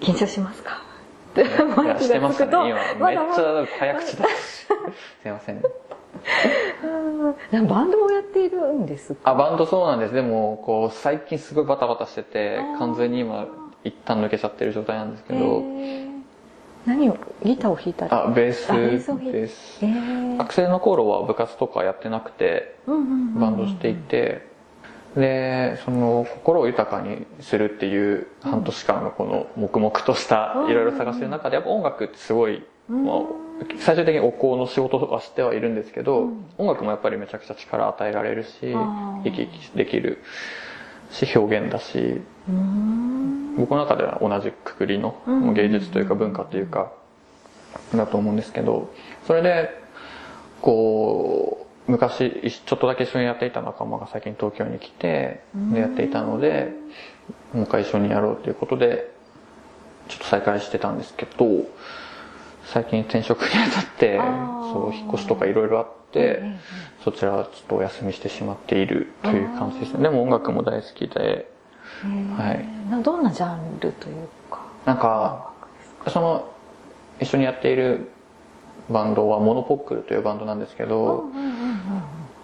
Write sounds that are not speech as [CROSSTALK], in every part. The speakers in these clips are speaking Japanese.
緊張しますか？いやしてましたね今。めっちゃ早口だし [LAUGHS] すいません。バンドをやっているんですか？あバンドそうなんです。でもこう最近すごいバタバタしてて完全に今一旦抜けちゃってる状態なんですけへどー。何を？ギターを弾いたり？あベースあベースを弾いベースへー。学生の頃は部活とかやってなくてバンドしていてでその心を豊かにするっていう半年間のこの黙々としたうん。いろいろ探してる中でやっぱ音楽ってすごい、うん。まあ、最終的にお香の仕事はしてはいるんですけど、うん。音楽もやっぱりめちゃくちゃ力与えられるし生き生きできるし表現だし僕の中では同じくくりの芸術というか文化というかだと思うんですけどそれでこう昔ちょっとだけ一緒にやっていた仲間が最近東京に来てでやっていたのでもう一回一緒にやろうということでちょっと再開してたんですけど最近転職にあたってそう引っ越しとかいろいろあってそちらはちょっとお休みしてしまっているという感じですね。でも音楽も大好きではい。などんなジャンルというか？なんかその一緒にやっているバンドはモノポックルというバンドなんですけど、うんうん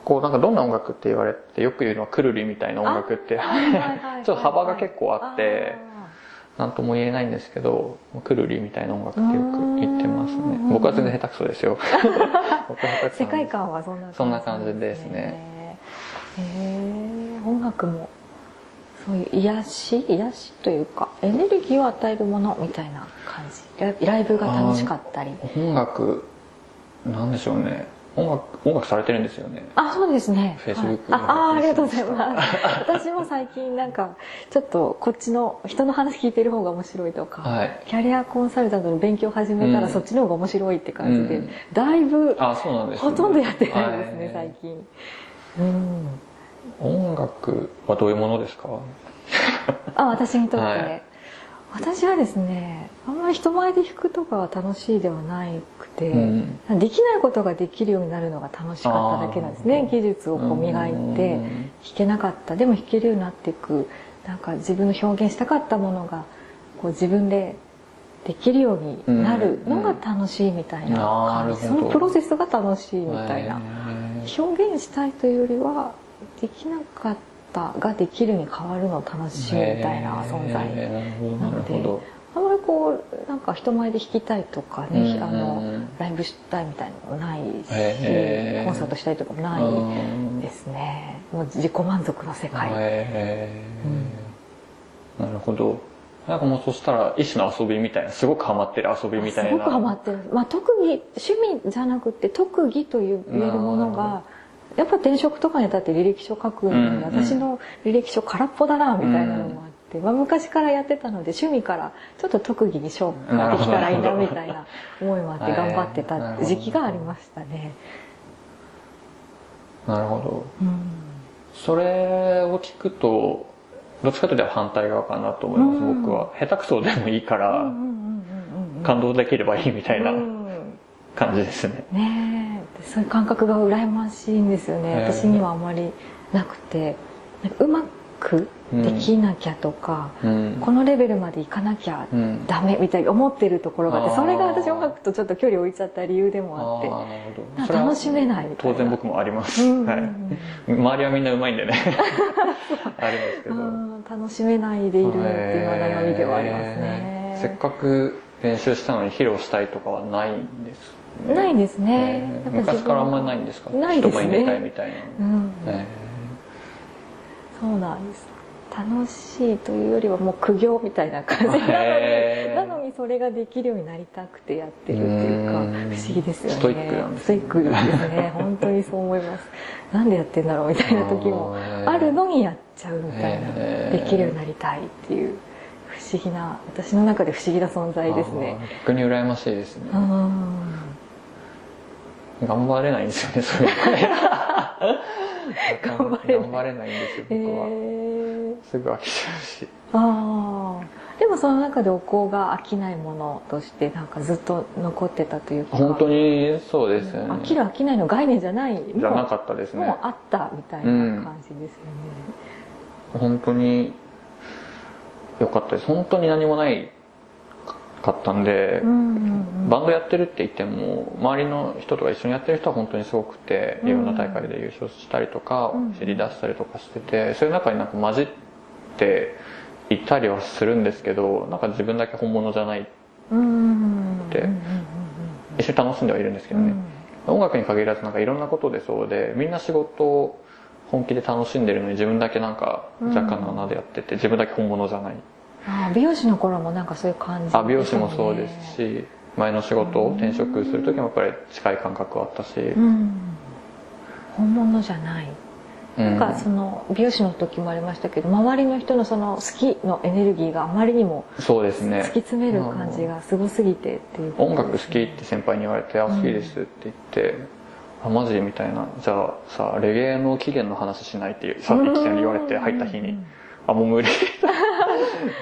こうなんかどんな音楽って言われてよく言うのはくるりみたいな音楽ってちょっと幅が結構あってなんとも言えないんですけどくるりみたいな音楽ってよく言ってますね。うん。僕は全然下手くそですよ。[LAUGHS] 僕は下手くそ世界観はそんな感じそんな感じですね。へえ音楽もそういう癒し？癒しというかエネルギーを与えるものみたいな感じ。ライブが楽しかったり。音楽なんでしょうね音楽音楽されてるんですよね。あそうですね。Facebook はい。ああありがとうございます。私も最近なんかちょっとこっちの人の話聞いてる方が面白いとか、はい。キャリアコンサルタントの勉強始めたらうん。そっちの方が面白いって感じで、うん。だいぶあそうなんですね。ほとんどやってないですね、はい。最近。うん。音楽はどういうものですか？あ私にとって、はい私はですねあんまり人前で弾くとかは楽しいではなくて、うん。できないことができるようになるのが楽しかっただけなんですね。技術をこう磨いてうん。弾けなかった。でも弾けるようになっていくなんか自分の表現したかったものがこう自分でできるようになるのが楽しいみたいな。感じ、うんなるほど。そのプロセスが楽しいみたいな、へ表現したいというよりはできなかったができるに変わるの楽しいみたいな存在なのであんまりこうなんか人前で弾きたいとかね、うんあのライブしたいみたいなのもないし、コンサートしたいとかもないですね。もう自己満足の世界、へー。なるほど。なんかもうそしたら一種の遊びみたいなすごくハマってる遊びみたいな。すごくハマってる、まあ、特技趣味じゃなくて特技という言えるものながやっぱ転職とかにだって履歴書書くのに、私の履歴書空っぽだなみたいなのもあって、まあ、昔からやってたので趣味からちょっと特技に昇華できたらいいなみたいな思いもあって頑張ってた時期がありましたね。なるほど。うん。それを聞くとどっちかというと反対側かなと思います、うん。僕は。下手くそでもいいから感動できればいいみたいな。うん感じですね、ねえ。そういう感覚が羨ましいんですよね。私にはあまりなくて。なんかうまくできなきゃとか、うん。このレベルまでいかなきゃうん。ダメみたいに思ってるところがあってあー。それが私音楽とちょっと距離を置いちゃった理由でもあって。楽しめないみたいな。当然僕もあります、うんうんうん。はい、周りはみんなうまいんでね。ありますけど。うん楽しめないでいるっていうのは悩みではありますね。せっかく練習したのに披露したいとかはないんですねないですね。へー昔からあんまりないんですか？ないですね。人前に出たいみたいな。うん。へそうなんです。楽しいというよりはもう苦行みたいな感じ。なのにへー。[LAUGHS] なのにそれができるようになりたくてやってるっていうかうん。不思議ですよね。ストイックなんですストイックですね。[LAUGHS] 本当にそう思います。なんでやってんだろうみたいな時もあるのにやっちゃうみたいな。できるようになりたいっていう不思議な私の中で不思議な存在ですね。逆に羨ましいですね。うん頑張れないんですよねそれ。[LAUGHS] 頑張れない。頑張れないんですよえ僕は、ー、すぐ飽きちゃうし。ああでもその中でお香が飽きないものとしてなんかずっと残ってたというか。本当にそうですよね。飽きる飽きないの概念じゃない。じゃなかったですね。もうあったみたいな感じですよね、本当に良かったです。本当に何もないかったんで、バンドやってるって言っても周りの人とか一緒にやってる人は本当にすごくていろんな大会で優勝したりとかうん。知り出したりとかしててそういう中になんか混じっていたりはするんですけどなんか自分だけ本物じゃないうんうんで一緒に楽しんではいるんですけどね、音楽に限らずなんかいろんなことでそうでみんな仕事を本気で楽しんでるのに自分だけなんか若干の穴でやってて自分だけ本物じゃないあ美容師の頃もなんかそういう感じあ美容師もそうですし前の仕事を転職する時もやっぱり近い感覚はあったし、うん。本物じゃない。うん。なんかその美容師の時もありましたけど周りの人のその好きのエネルギーがあまりにもそうですね。突き詰める感じがすごすぎてっていう音楽好きって先輩に言われて「あ好きです」って言って「あマジ?」みたいな「じゃあさレゲエの起源の話しない」ってさっき言われて入った日に「あもう無理」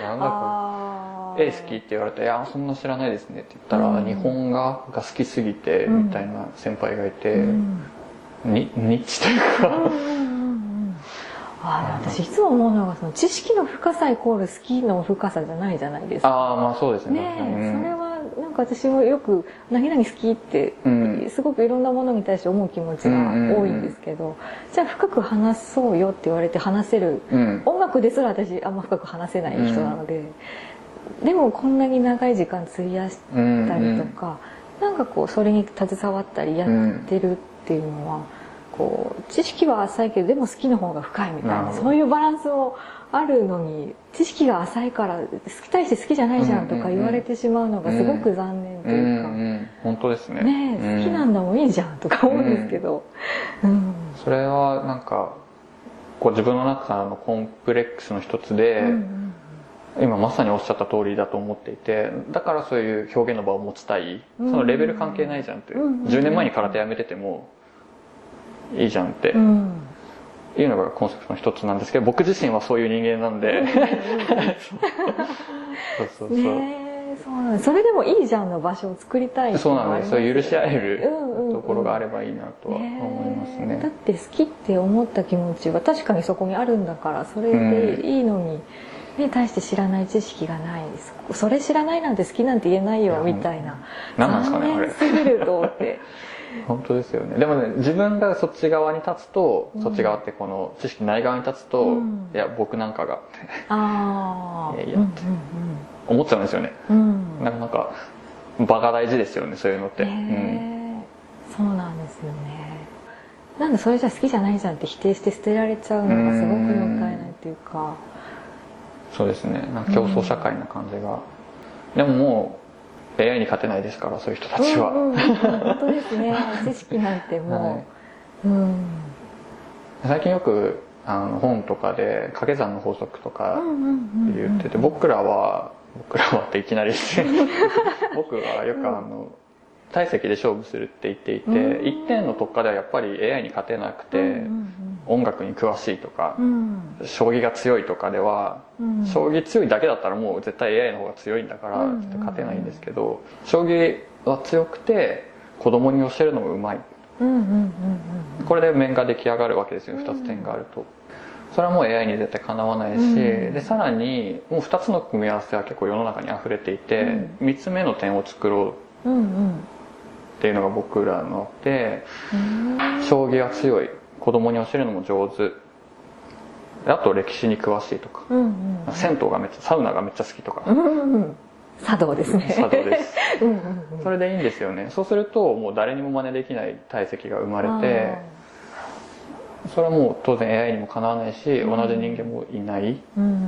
なんだこあれ「絵好き?」って言われて「いやそんな知らないですね」って言ったら、うん。日本画が好きすぎてうんみたいな先輩がいて、うん。にニッチというか、うんうんうんあー私いつも思うのがその知識の深さイコール好きの深さじゃないじゃないですか。ああまあそうですね。ね確かにえそれか私もよく「何々好き」ってうん。すごくいろんなものに対して思う気持ちが多いんですけどじゃあ深く話そうよって言われて話せるうん。音楽ですら私あんま深く話せない人なので、でもこんなに長い時間費やしうんたりとか、なんかこうそれに携わったりやってるっていうのは、こう知識は浅いけどでも好きの方が深いみたいなそういうバランスもあるのに知識が浅いから好き対して好きじゃないじゃんとか言われてしまうのがすごく残念とうんいうか、うん。本当ですね。ねえ好きなんだもんいいじゃんとか思うんですけど、うん。それはなんかこう自分の中のコンプレックスの一つで、うん今まさにおっしゃった通りだと思っていてだからそういう表現の場を持ちたい、うんそのレベル関係ないじゃんって、う。ん10年前に空手やめててもいいじゃんって。うんいうのがコンセプトの一つなんですけど僕自身はそういう人間なんで。そうそうそう、ねそうなん。それでもいいじゃん。の場所を作りたいいそうなん。ですそういう許し合えるところがあればいいなとは思いますねだって好きって思った気持ちは確かにそこにあるん。だからそれでいいのに、ね、対して知らない知識がないそそれ知らないなん。て好きなん。て言えないよみたいな何なん。ですかねあれすぎると思って本当ですよね。でもね自分がそっち側に立つと、うん。そっち側ってこの知識ない側に立つと、うん。いや僕なんかがってああ [LAUGHS] いやいや思っちゃうんですよね。うん。なかなか場が大事ですよねそういうのって、うん、そうなんですよね。なんでそれじゃ好きじゃないじゃんって否定して捨てられちゃうのがすごくもったいないっていうか。そうですね。なんか競争社会な感じが、でももう AI に勝てないですからそういう人たちは、うんうんうん本当ですね。[LAUGHS] 知識なんてもう、うん。最近よくあの本とかで掛け算の法則とかうんうんうんうん言ってて僕らは [LAUGHS] 僕らはっていきなり [LAUGHS] 僕はよくあの体積で勝負するって言っていて、うん。一点の特化ではやっぱり AI に勝てなくて、うん音楽に詳しいとかう、ん。将棋が強いとかでは、うん。将棋強いだけだったらもう絶対 AI の方が強いんだからうんちょっと勝てないんですけど、将棋は強くて子供に教えるのもうまい。うんうんうんうんこれで面が出来上がるわけですよ2つ点があると。それはもう AI に絶対かなわないし、うん。でさらにもう2つの組み合わせは結構世の中に溢れていて、うん。3つ目の点を作ろう。っていうのが僕らのでうん。将棋は強い子供に教えるのも上手。であと歴史に詳しいとか、うんうん銭湯がめっちゃサウナがめっちゃ好きとか、うんうん茶道ですね。茶道です。[LAUGHS] うんうんうん。それでいいんですよね。そうするともう誰にも真似できない体積が生まれてそれはもう当然 AI にもかなわないし、うん同じ人間もいない。うんうん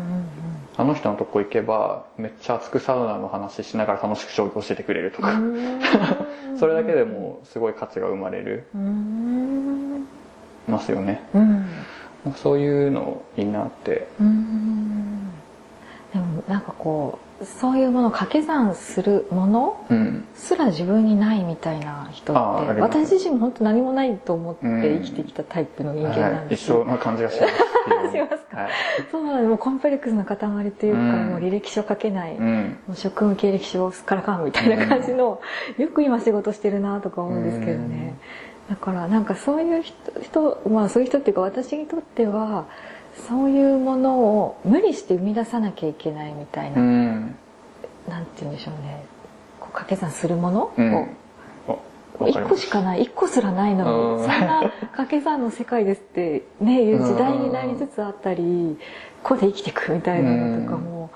あの人のとこ行けばめっちゃ熱くサウナの話しながら楽しく将棋教えてくれるとか、うんうん。[LAUGHS] それだけでもうすごい価値が生まれる。うんますよね。うん。そういうのいいなって。うん。でもなんかこうそういうものを掛け算するものうん。すら自分にないみたいな人って私自身も本当何もないと思って生きてきたタイプの人間なはい、んですよ、一緒な感じがします。しますかはいそうなのもうコンプレックスの塊というか、うん。もう履歴書書けない、もうん。う職務経歴書すっからかんみたいな感じの、よく今仕事してるなとか思うんですけどね、だからなんかそういう人人まあそういう人っていうか私にとってはそういうものを無理して生み出さなきゃいけないみたいな、うん。なんてて言うんでしょうね。こう掛け算するもの？を、う。ん1個しかない。1個すらないのにそんな掛け算の世界ですってねいう時代になりつつあったりここで生きていくみたいなのとかも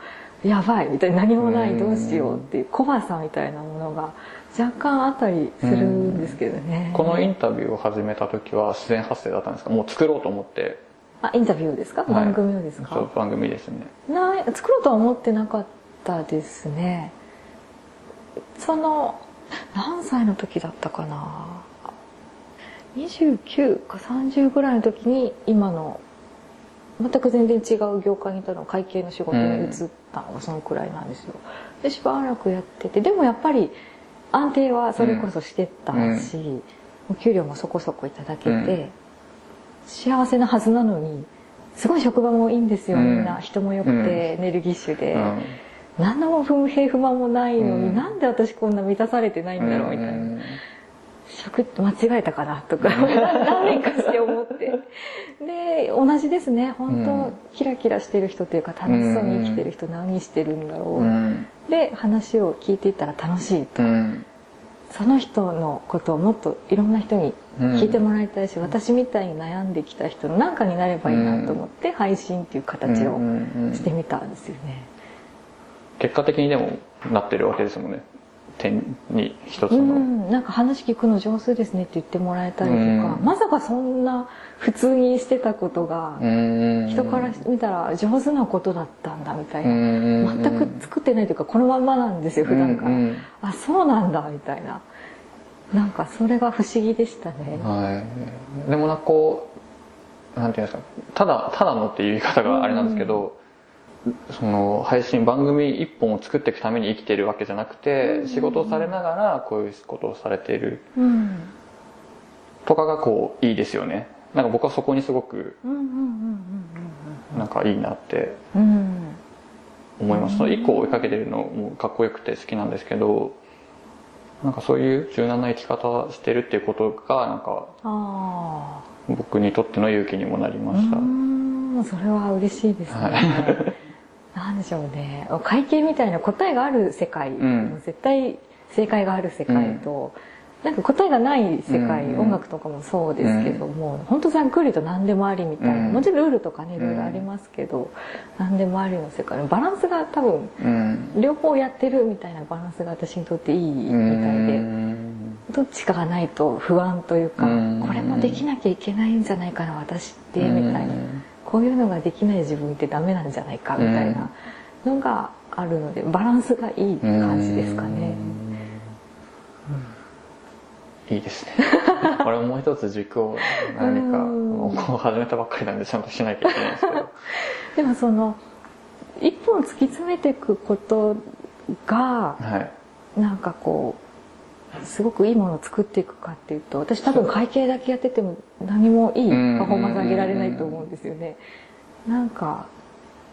やばいみたいな何もないどうしようっていう小バさみたいなものが若干あったりするんですけどね。このインタビューを始めた時は自然発生だったんですか？もう作ろうと思って。あインタビューですか、番組をですか？そう番組ですね。な作ろうとは思ってなかったですね。その何歳の時だったかな？29か30ぐらいの時に今の全く全然違う業界にいたの会計の仕事に移ったのがそのくらいなんですよ。でしばらくやっててでもやっぱり安定はそれこそしてたし、うん。お給料もそこそこいただけて、うん、幸せなはずなのにすごい職場もいいんですよみんな。人も良くて、エネルギッシュで、何の不平不満もないのに、うん、なんで私こんな満たされてないんだろうみたいな。職間違えたかなとか何年かして思って。で同じですね。本当、うん、キラキラしてる人というか楽しそうに生きてる人何してるんだろう、うん、で話を聞いていったら楽しいと、うん、その人のことをもっといろんな人に聞いてもらいたいし、私みたいに悩んできた人の何かになればいいなと思って配信っていう形をしてみたんですよね。結果的にでもなってるわけですもんね点に一つの、うん、なんか話聞くの上手ですねって言ってもらえたりとか、まさかそんな普通にしてたことが人から見たら上手なことだったんだみたいな。全く作ってないというかこのまんまなんですよ普段から。あそうなんだみたいな。なんかそれが不思議でしたね、はい、でもなんかこうなんていうんですか。ただただのっていう言い方があれなんですけど、その配信番組一本を作っていくために生きているわけじゃなくて、仕事をされながらこういうことをされている、とかがこういいですよね。なんか僕はそこにすごくなんかいいなって思います、その一個追いかけてるのもかっこよくて好きなんですけどなんかそういう柔軟な生き方してるっていうことがなんか僕にとっての勇気にもなりました。それは嬉しいですね、はいなんでしょうね。会計みたいな答えがある世界、うん、絶対正解がある世界と、うん、なんか答えがない世界、うん、音楽とかもそうですけども、うん、本当ざっくりと何でもありみたいな、もちろんルールとかねいろいろありますけど、何でもありの世界のバランスが多分、両方やってるみたいなバランスが私にとっていいみたいで。どっちかがないと不安というか、これもできなきゃいけないんじゃないかな私ってみたいなこういうのができない自分ってダメなんじゃないかみたいなのがあるのでバランスがいい感じですかね。いいですね。[LAUGHS] これもう一つ軸を何か、もう始めたばっかりなんでちゃんとしなきゃいけないんですけど。[LAUGHS] でもその、一本突き詰めていくことが、はい、なんかこう、すごくいいものを作っていくかっていうと私多分会計だけやってても何もいいパフォーマンス上げられないと思うんですよね。なんか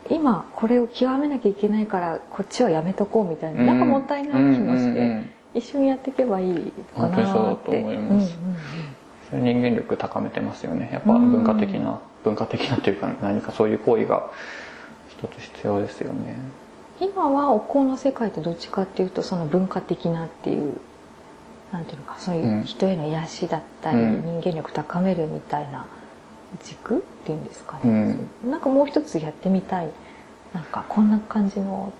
今これを極めなきゃいけないからこっちはやめとこうみたいななんかもったいない気もして一緒にやっていけばいいかなって。そうと思います。人間力高めてますよね。やっぱ文化的な、文化的なというか何かそういう行為が一つ必要ですよね。今はお香の世界ってどっちかっていうとその文化的なっていうなんていうのかそういう人への癒しだったり、うん、人間力高めるみたいな軸っていうんですかね、うん、なんかもう一つやってみたい。なんかこんな感じの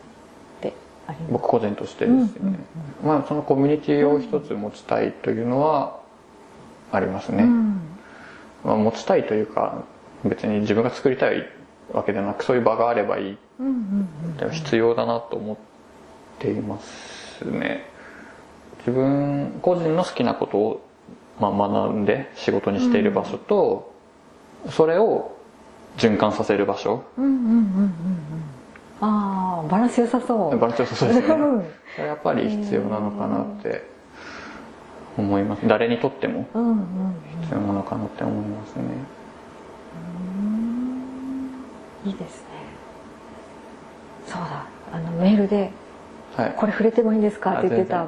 ってあります僕個人としてですね、うんうんうん、まあそのコミュニティを一つ持ちたいというのはありますね、うん、まあ、持ちたいというか別に自分が作りたいわけではなくそういう場があればいい、うんうんうん、必要だなと思っていますね自分個人の好きなことを、まあ、学んで仕事にしている場所と、うん、それを循環させる場所、うんうんうんうんああバランス良さそう。バランス良さそうですね。それやっぱり必要なのかなって思います。誰にとっても必要なのかなって思いますね、いいですね。そうだ。あのメールで、はい、これ触れてもいいんですか?」って言ってた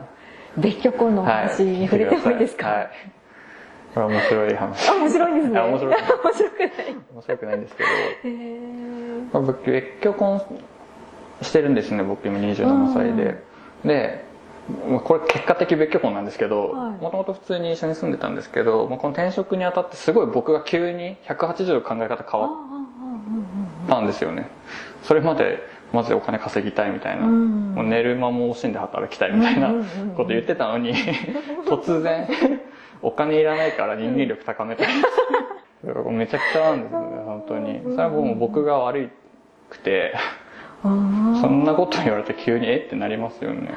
別居婚の話に触れてもいいですか、はい、これ面白い話。面白いですね。面白くない。面白くない。面白くないんですけど。まあ、別居婚してるんですね、僕今27歳で。でまあこれ結果的別居婚なんですけどはいもともと普通に一緒に住んでたんですけど、まあ、この転職にあたってすごい僕が急に180度考え方変わったんですよねそれまでマジでお金稼ぎたいみたいな、うん。もう寝る間も惜しんで働きたいみたいなこと言ってたのに [LAUGHS] 突然お金いらないから人間力高めたい。[LAUGHS] めちゃくちゃなんですよね本当に。それはもう僕が悪くてそんなこと言われて急にえってなりますよね。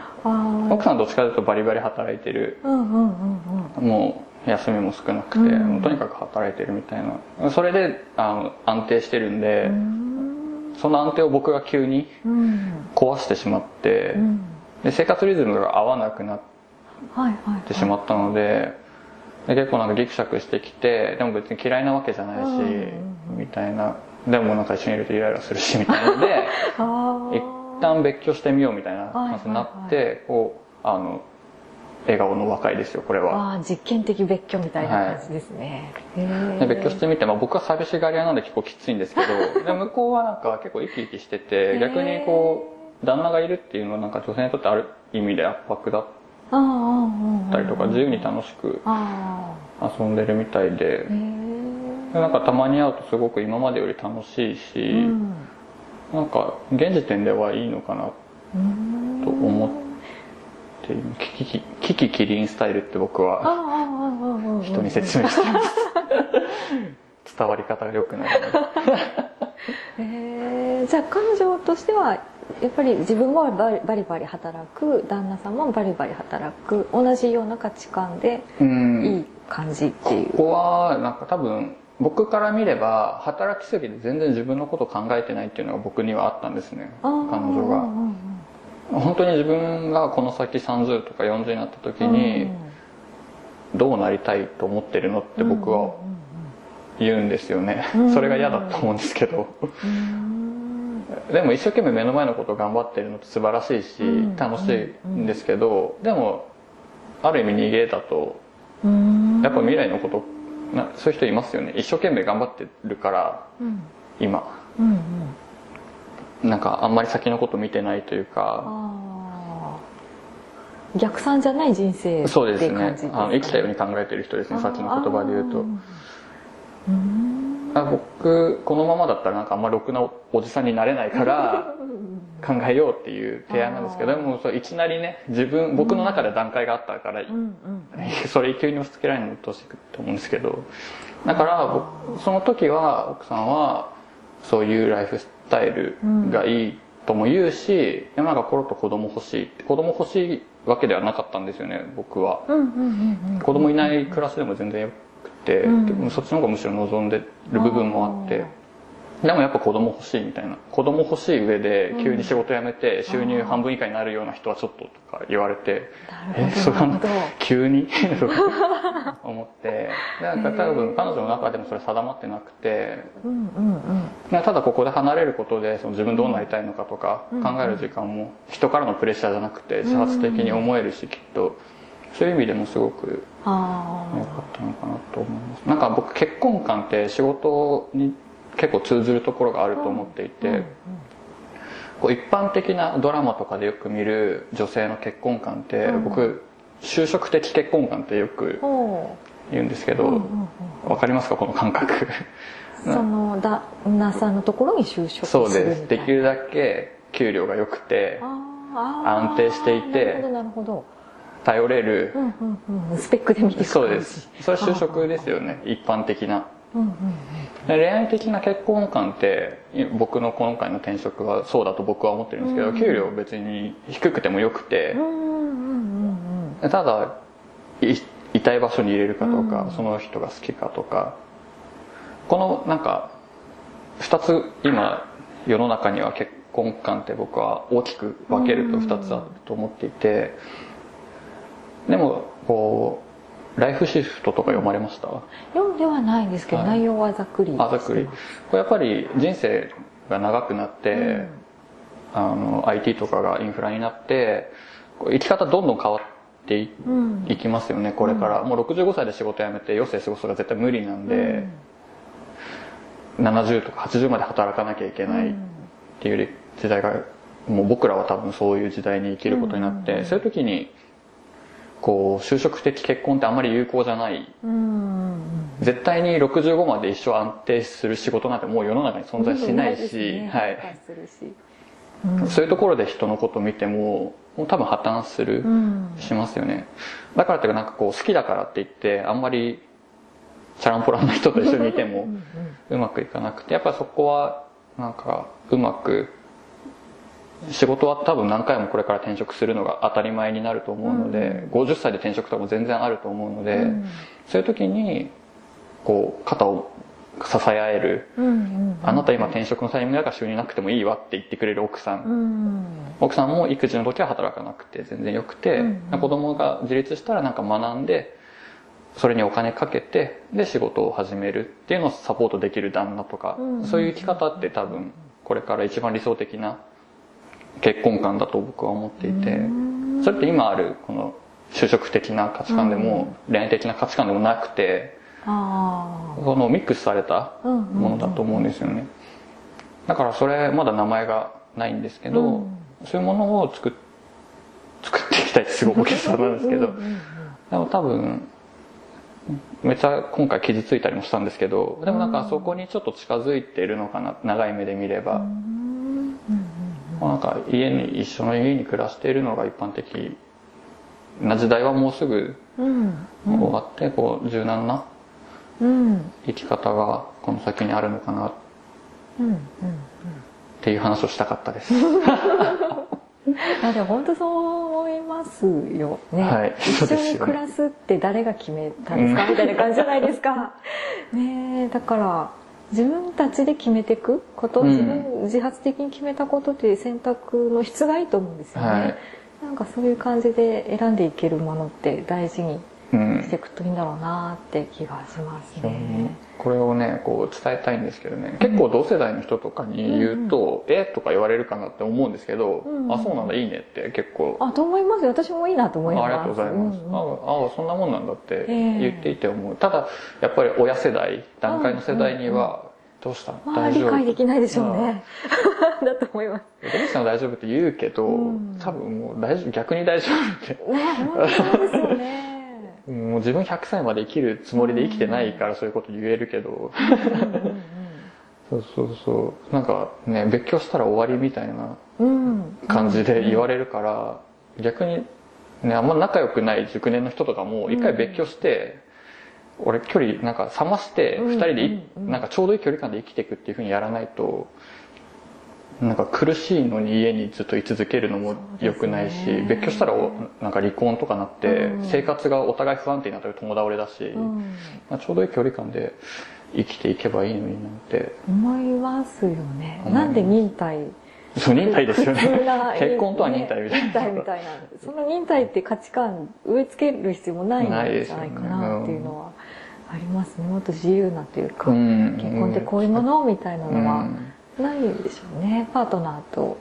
奥さんどっちかというとバリバリ働いてる。もう休みも少なくて、うん。とにかく働いてるみたいな。それであの安定してるんで、うんその安定を僕が急にうん。壊してしまって、うん。で生活リズムが合わなくなってしまったのでで結構なんかギクシャクしてきてでも別に嫌いなわけじゃないし、みたいな。でもなんか一緒にいるとイライラするしみたいなので [LAUGHS] 一旦別居してみようみたいな話になって、こうあの笑顔の和解ですよこれは。実験的別居みたいな感じですね、へー。で別居してみて、まあ、僕は寂しがり屋なんで結構きついんですけど [LAUGHS] で向こうはなんか結構生き生きしてて逆にこう旦那がいるっていうのはなんか女性にとってある意味で圧迫だったりとか自由に楽しくあ遊んでるみたいで。なんかたまに会うとすごく今までより楽しいし、えうん。なんか現時点ではいいのかなうんと思っているキキキキキリンスタイルって僕は人に説明してます。伝わり方が良くないので。へ [LAUGHS] えじゃあ彼女としてはやっぱり自分もバリバリ働く旦那さんもバリバリ働く同じような価値観でうん。いい感じっていう。ここはなんか多分僕から見れば働きすぎて全然自分のこと考えてないっていうのが僕にはあったんですね。彼女が本当に自分がこの先30とか40になった時うん。にどうなりたいと思ってるのって僕は言うんですよね。うんそれが嫌だと思うんですけど。うん。でも一生懸命目の前のことを頑張ってるのって素晴らしいしうん。楽しいんですけどでもある意味逃げだとうん。やっぱ未来のことなそういう人いますよね。一生懸命頑張ってるからうん。今なんかあんまり先のこと見てないというか。逆算じゃない人生そうですね。あの生きたように考えてる人ですねさっきの言葉で言うと。僕このままだったらなんかあんまろくなおおじさんになれないから考えようっていう提案なんですけどもそういきなりね自分僕の中で段階があったから、うんうんそれ急に押し付けられるのうっとうしいと思うんですけど。だから僕その時は奥さんはそういうライフスタイルがいいとも言うし、でもなんかコロッと子供欲しいって子供欲しいわけではなかったんですよね僕は。子供いない暮らしでも全然よくて、うん。そっちの方がむしろ望んでる部分もあってでもやっぱ子供欲しいみたいな。子供欲しい上で急に仕事辞めて収入半分以下になるような人はちょっととか言われてなるほど。なるほど急に？[LAUGHS] とか思って。なんか多分彼女の中でもそれ定まってなくてうんうんうん。なんかただここで離れることでその自分どうなりたいのかとかうん。考える時間も人からのプレッシャーじゃなくて自発的に思えるしきっと。そういう意味でもすごくあ良かったのかなと思います。なんか僕結婚観って仕事に結構通ずるところがあると思っていて、こう一般的なドラマとかでよく見る女性の結婚観って、うん。僕就職的結婚観ってよくほ言うんですけど、うかりますか？この感覚。う [LAUGHS] んその旦那さんのところに就職するそうです。できるだけ給料が良くて安定していてなるほど頼れる、うんうんうん。スペックで見てそうです。それ就職ですよね。一般的なうんうんで恋愛的な結婚観ってい僕の今回の転職はそうだと僕は思ってるんですけど、うん給料別に低くてもよくてただいいたい場所に入れるかとか、うん。その人が好きかとかこのなんか2つ今世の中には結婚観って僕は大きく分けると2つあると思っていてでもこうライフシフトとか読まれました？読んではないんですけど、はい。内容はざっくりあざっくり。これやっぱり人生が長くなって、あの IT とかがインフラになって生き方どんどん変わってい,、うん。きますよねこれから、もう65歳で仕事辞めて余生過ごすのが絶対無理なんで、70とか80まで働かなきゃいけないっていう時代がもう僕らは多分そういう時代に生きることになって、うんうんうん。そういう時にこう就職的結婚ってあんまり有効じゃない。うん。絶対に65まで一生安定する仕事なんてもう世の中に存在しないし、はい、そういうところで人のことを見てももう多分破綻する、うん。しますよね。だからっていうかなんかこう好きだからって言ってあんまりチャランポランな人と一緒にいてもうん。うまくいかなくて。やっぱそこはなんかうまく仕事は多分何回もこれから転職するのが当たり前になると思うので、50歳で転職とかも全然あると思うので、うん。そういう時にこう肩を支え合える、うんうんあなた今転職のタイミングだから収入なくてもいいわって言ってくれる奥さん、うん。奥さんも育児の時は働かなくて全然よくて、うんうん。子供が自立したらなんか学んでそれにお金かけてで仕事を始めるっていうのをサポートできる旦那とか、うんうん。そういう生き方って多分これから一番理想的な結婚観だと僕は思っていて、それって今あるこの就職的な価値観でも、恋愛的な価値観でもなくてあそのミックスされたものだと思うんですよね。だからそれまだ名前がないんですけど、うん。そういうものを作っ作っていきたいってすごい大げさなんですけどでも多分めっちゃ今回傷ついたりもしたんですけどでもなんかそこにちょっと近づいているのかな長い目で見れば、うんもうなんか家に一緒の家に暮らしているのが一般的な時代はもうすぐ終わってこう柔軟なうん生き方がこの先にあるのかな。っていう話をしたかったです。あでも本当そう思いますよね、はい一緒に暮らすって誰が決めたんですか、みたいな感じじゃないですか。ねえだから自分たちで決めていくこと、うん。自分自発的に決めたことっていう選択の質がいいと思うんですよね、はい。なんかそういう感じで選んでいけるものって大事にうんしていくといいんだろうなって気がしますね、これをねこう伝えたいんですけどね。結構同世代の人とかに言うと「え？とか言われるかなって思うんですけど「うん。うんあそうなんだいいね」って結構。あと思いますよ。私もいいなと思います。ありがとうございます、うんうん。ああそんなもんなんだってええ。言っていて思う、ただやっぱり親世代段階の世代には「どうしたまあ理大丈夫?」解できないでしょうね、[LAUGHS] だと思います。どうしたの？大丈夫って言うけど、うん。多分もう大丈夫逆に大丈夫って。ね本当ですよねもう自分100歳まで生きるつもりで生きてないからそういうこと言えるけど、そうそうそう。なんかね別居したら終わりみたいな感じで言われるから、逆にねあんま仲良くない熟年の人とかも一回別居して、俺距離なんか冷ましてうん二人でなんかちょうどいい距離感で生きていくっていうふうにやらないとなんか苦しいのに家にずっと居続けるのも良くないし、ね別居したらおなんか離婚とかなって、うん。生活がお互い不安定になったら共倒れだし、うん。まあ、ちょうどいい距離感で生きていけばいいのになんて。思いますよね。なんで忍耐？そう忍耐ですよね。結婚とは忍耐みたいな、ね。忍耐みたいな。その忍耐って価値観植え付ける必要もないんじゃないかなっていうのはありますね。もっと自由なというか、うん。結婚ってこういうもの？みたいなのはうんないでしょうね。パートナーと。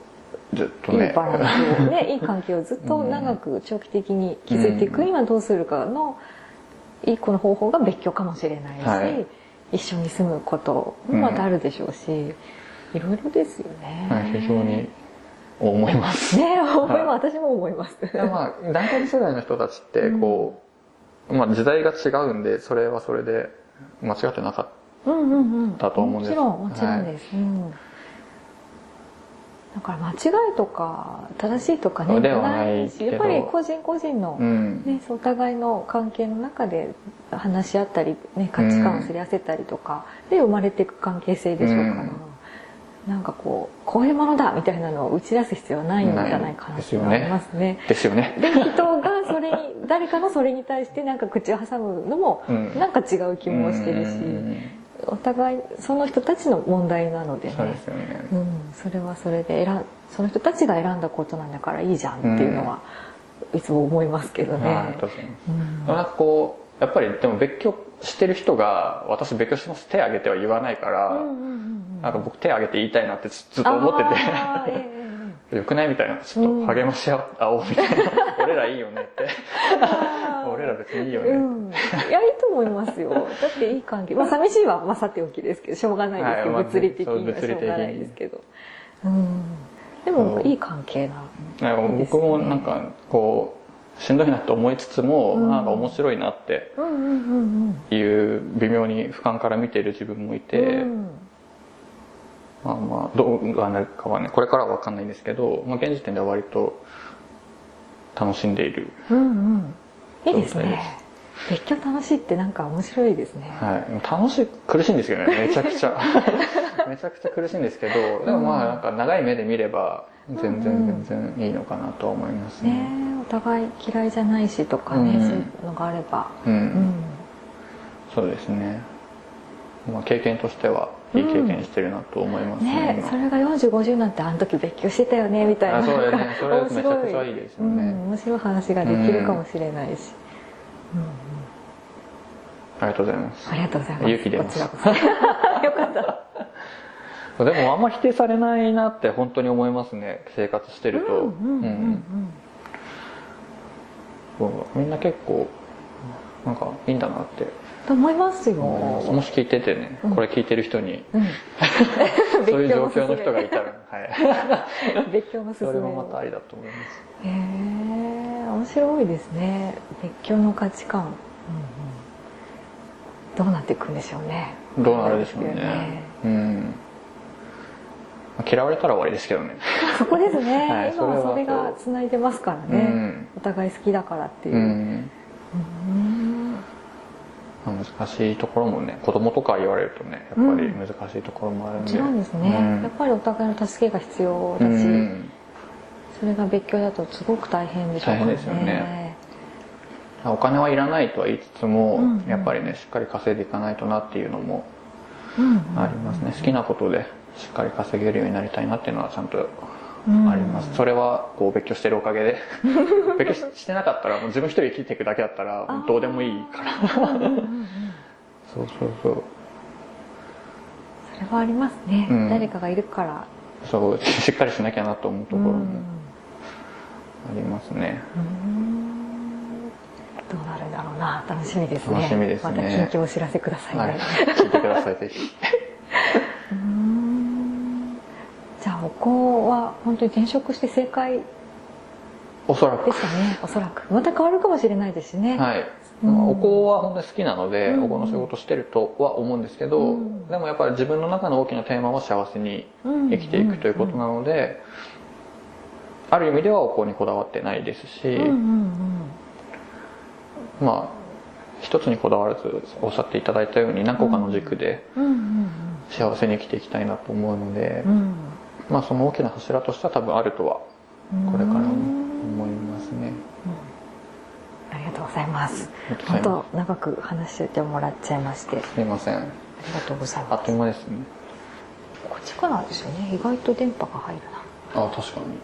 ずっといいねバランスをねいい関係をずっと長く長期的に築いていくにはどうするかの一個の方法が別居かもしれないし、はい。一緒に住むこともまたあるでしょうし、いろいろですよね。はい、非常に思います。ね思いはい。ます私も思います。でまあ、段階の世代の人たちって、こう、まあ時代が違うんで、それはそれで間違ってなかっうんうんうん。だと思うんですもちろんもちろんです。うんだから間違いとか正しいとかねではないけどやっぱり個人個人のた。うん。ね、お互いの関係の中で話し合ったり、ね、価値観をすり合わせたりとかで生まれていく関係性でしょうから、うんなんかこうこういうものだみたいなのを打ち出す必要はないんじゃないかなと思いますね。ですよね。で人がそれに誰かのそれに対してなんか口を挟むのもうんなんか違う気もしてるし、うんお互いその人たちの問題なのでね。そうですよね。うん、それはそれで選んその人たちが選んだことなんだからいいじゃんっていうのは、いつも思いますけどね。はい、確かに。うん。なんかこう、やっぱりでも別居してる人が、私別居してます。手挙げては言わないから、うんうんうんうんなんか僕手挙げて言いたいなってずずっと思ってあーえええて、[LAUGHS] よくない？みたいな、ちょっと励まし合おうみたいな、俺らいいよねって。え俺ら別にいいよね。うん、いやいいと思いますよ。だっていい関係。まあ寂しいはまあさておきですけどしょうがないですけど、はいまあ物理的に。はしょうがないですけど、うん。でもいい関係なね。僕もなんかこうしんどいなと思いつつも、うん。なんか面白いなっていう微妙に俯瞰から見ている自分もいて、うん。まあまあどうなるかはねこれからは分かんないんですけど、まあ、現時点では割と楽しんでいる、うんうん。いいですね。別居楽しいってなんか面白いですね、はい、楽しい苦しいんですけどね。めちゃくちゃ。[LAUGHS] めちゃくちゃ苦しいんですけどでもまあなんか長い目で見れば全然うん全然いいのかなとは思いますね。ねお互い嫌いじゃないしとかね、うん。そういうのがあれば。うん、うん。そうですね、まあ、経験としてはいい経験してるなと思いますね,今、ねそれが4050なんてあの時別居してたよねみたいな。あそうだよねそれ面白めちゃくちゃい。いですよね。うん、面白い話ができるかもしれないし、うん。ありがとうございます。ありがとうございます。勇気出ます。[LAUGHS] よかった。でもあんま否定されないなって本当に思いますね。生活してると、みんな結構なんかいいんだなってと思いますよ、もし聞いててね、うん。これ聞いてる人に。うん、[LAUGHS] そういう状況の人がいたら、はい、[LAUGHS] 別居のすすめ。それもまたありだと思います。へえ面白いですね。別居の価値観、うんうん、どうなっていくんでしょうね。どうなるでしょうね。うんまあ嫌われたら終わりですけどね。そこですね、[LAUGHS] はい今はそれがつないでますからうね、ん、お互い好きだからっていう。う、ん難しいところもね子供とか言われるとねやっぱり難しいところもあるんで、もちろんですね、うん。やっぱりお互いの助けが必要だし、うん。それが別居だとすごく大変でしょうね。大変ですよね。お金はいらないとは言いつつも、うん。うんやっぱりねしっかり稼いでいかないとなっていうのもうん。うんありますね、好きなことでしっかり稼げるようになりたいなっていうのはちゃんとうんあります、それはこう別居してるおかげで。[LAUGHS] 別居ししてなかったらもう自分一人で生きていくだけだったらどうでもいいから。そうそうそう。それはありますね、うん。誰かがいるから。そうしっかりしなきゃなと思うところもありますね、うん。どうなるんだろうな。楽しみですね。楽しみですね。また近況をお知らせくださいね、はい。聞いてくださいぜひ [LAUGHS] じゃあお子は本当に転職して正解おそらく。でしたね。おそらく。また変わるかもしれないですしね、はい、うん。お香は本当に好きなので、うん。お香の仕事してるとは思うんですけど、うん。でもやっぱり自分の中の大きなテーマは幸せに生きていくということなので、ある意味ではお香にこだわってないですし、まあ一つにこだわらずおっしゃっていただいたように何個かの軸で幸せに生きていきたいなと思うので、うんまあその大きな柱としては多分あるとはうんこれからもうん思いますね。ありがとうございます本当長く話しててもらっちゃいましてあすいません。りがとうございあっとますいう間ですね。こっちからですよね意外と電波が入るなあ、確かに。